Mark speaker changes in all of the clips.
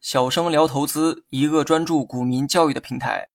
Speaker 1: 小生聊投资，一个专注股民教育的平台。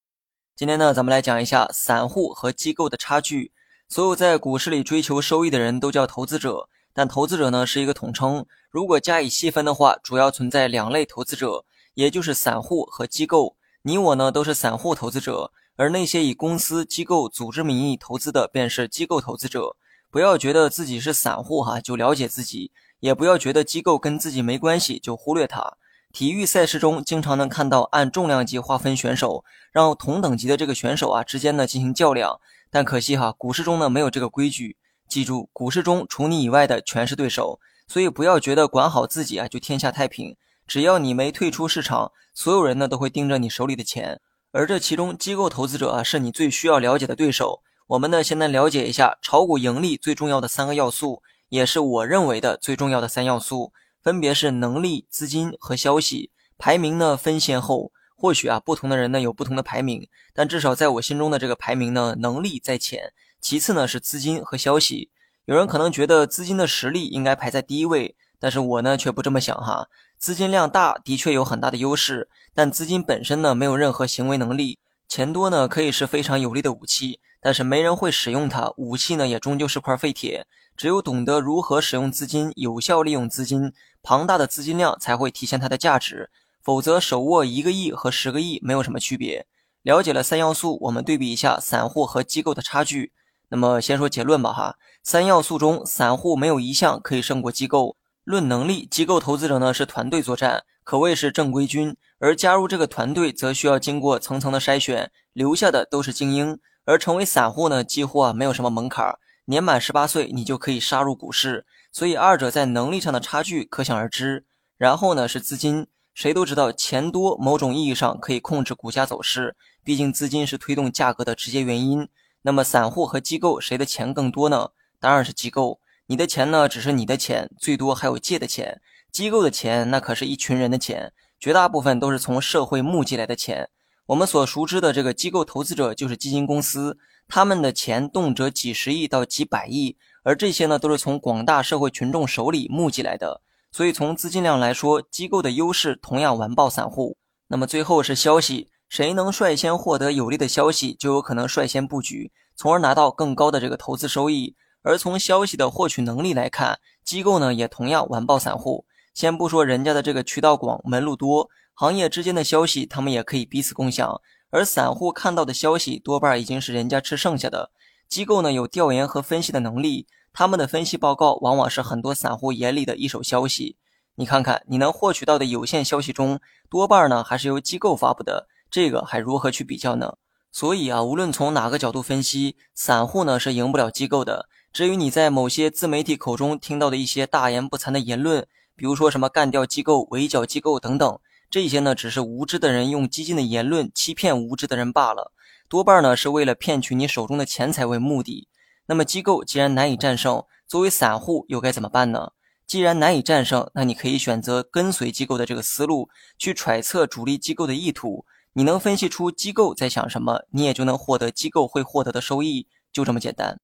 Speaker 1: 今天呢，咱们来讲一下散户和机构的差距。所有在股市里追求收益的人都叫投资者，但投资者呢是一个统称。如果加以细分的话，主要存在两类投资者，也就是散户和机构。你我呢都是散户投资者，而那些以公司、机构、组织名义投资的，便是机构投资者。不要觉得自己是散户哈就了解自己，也不要觉得机构跟自己没关系就忽略它。体育赛事中经常能看到按重量级划分选手，让同等级的这个选手啊之间呢进行较量。但可惜哈，股市中呢没有这个规矩。记住，股市中除你以外的全是对手，所以不要觉得管好自己啊就天下太平。只要你没退出市场，所有人呢都会盯着你手里的钱。而这其中，机构投资者啊是你最需要了解的对手。我们呢先来了解一下炒股盈利最重要的三个要素，也是我认为的最重要的三要素。分别是能力、资金和消息，排名呢分先后。或许啊，不同的人呢有不同的排名，但至少在我心中的这个排名呢，能力在前，其次呢是资金和消息。有人可能觉得资金的实力应该排在第一位，但是我呢却不这么想哈。资金量大的确有很大的优势，但资金本身呢没有任何行为能力。钱多呢可以是非常有力的武器，但是没人会使用它，武器呢也终究是块废铁。只有懂得如何使用资金，有效利用资金。庞大的资金量才会体现它的价值，否则手握一个亿和十个亿没有什么区别。了解了三要素，我们对比一下散户和机构的差距。那么先说结论吧，哈，三要素中，散户没有一项可以胜过机构。论能力，机构投资者呢是团队作战，可谓是正规军，而加入这个团队则需要经过层层的筛选，留下的都是精英。而成为散户呢，几乎啊没有什么门槛，年满十八岁你就可以杀入股市。所以二者在能力上的差距可想而知。然后呢是资金，谁都知道钱多，某种意义上可以控制股价走势，毕竟资金是推动价格的直接原因。那么散户和机构谁的钱更多呢？当然是机构。你的钱呢只是你的钱，最多还有借的钱。机构的钱那可是一群人的钱，绝大部分都是从社会募集来的钱。我们所熟知的这个机构投资者就是基金公司，他们的钱动辄几十亿到几百亿。而这些呢，都是从广大社会群众手里募集来的，所以从资金量来说，机构的优势同样完爆散户。那么最后是消息，谁能率先获得有利的消息，就有可能率先布局，从而拿到更高的这个投资收益。而从消息的获取能力来看，机构呢也同样完爆散户。先不说人家的这个渠道广、门路多，行业之间的消息他们也可以彼此共享，而散户看到的消息多半已经是人家吃剩下的。机构呢有调研和分析的能力，他们的分析报告往往是很多散户眼里的一手消息。你看看，你能获取到的有限消息中，多半呢还是由机构发布的，这个还如何去比较呢？所以啊，无论从哪个角度分析，散户呢是赢不了机构的。至于你在某些自媒体口中听到的一些大言不惭的言论，比如说什么干掉机构、围剿机构等等，这些呢只是无知的人用激进的言论欺骗无知的人罢了。多半呢是为了骗取你手中的钱财为目的。那么机构既然难以战胜，作为散户又该怎么办呢？既然难以战胜，那你可以选择跟随机构的这个思路，去揣测主力机构的意图。你能分析出机构在想什么，你也就能获得机构会获得的收益，就这么简单。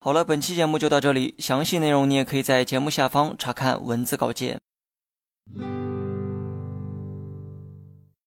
Speaker 1: 好了，本期节目就到这里，详细内容你也可以在节目下方查看文字稿件。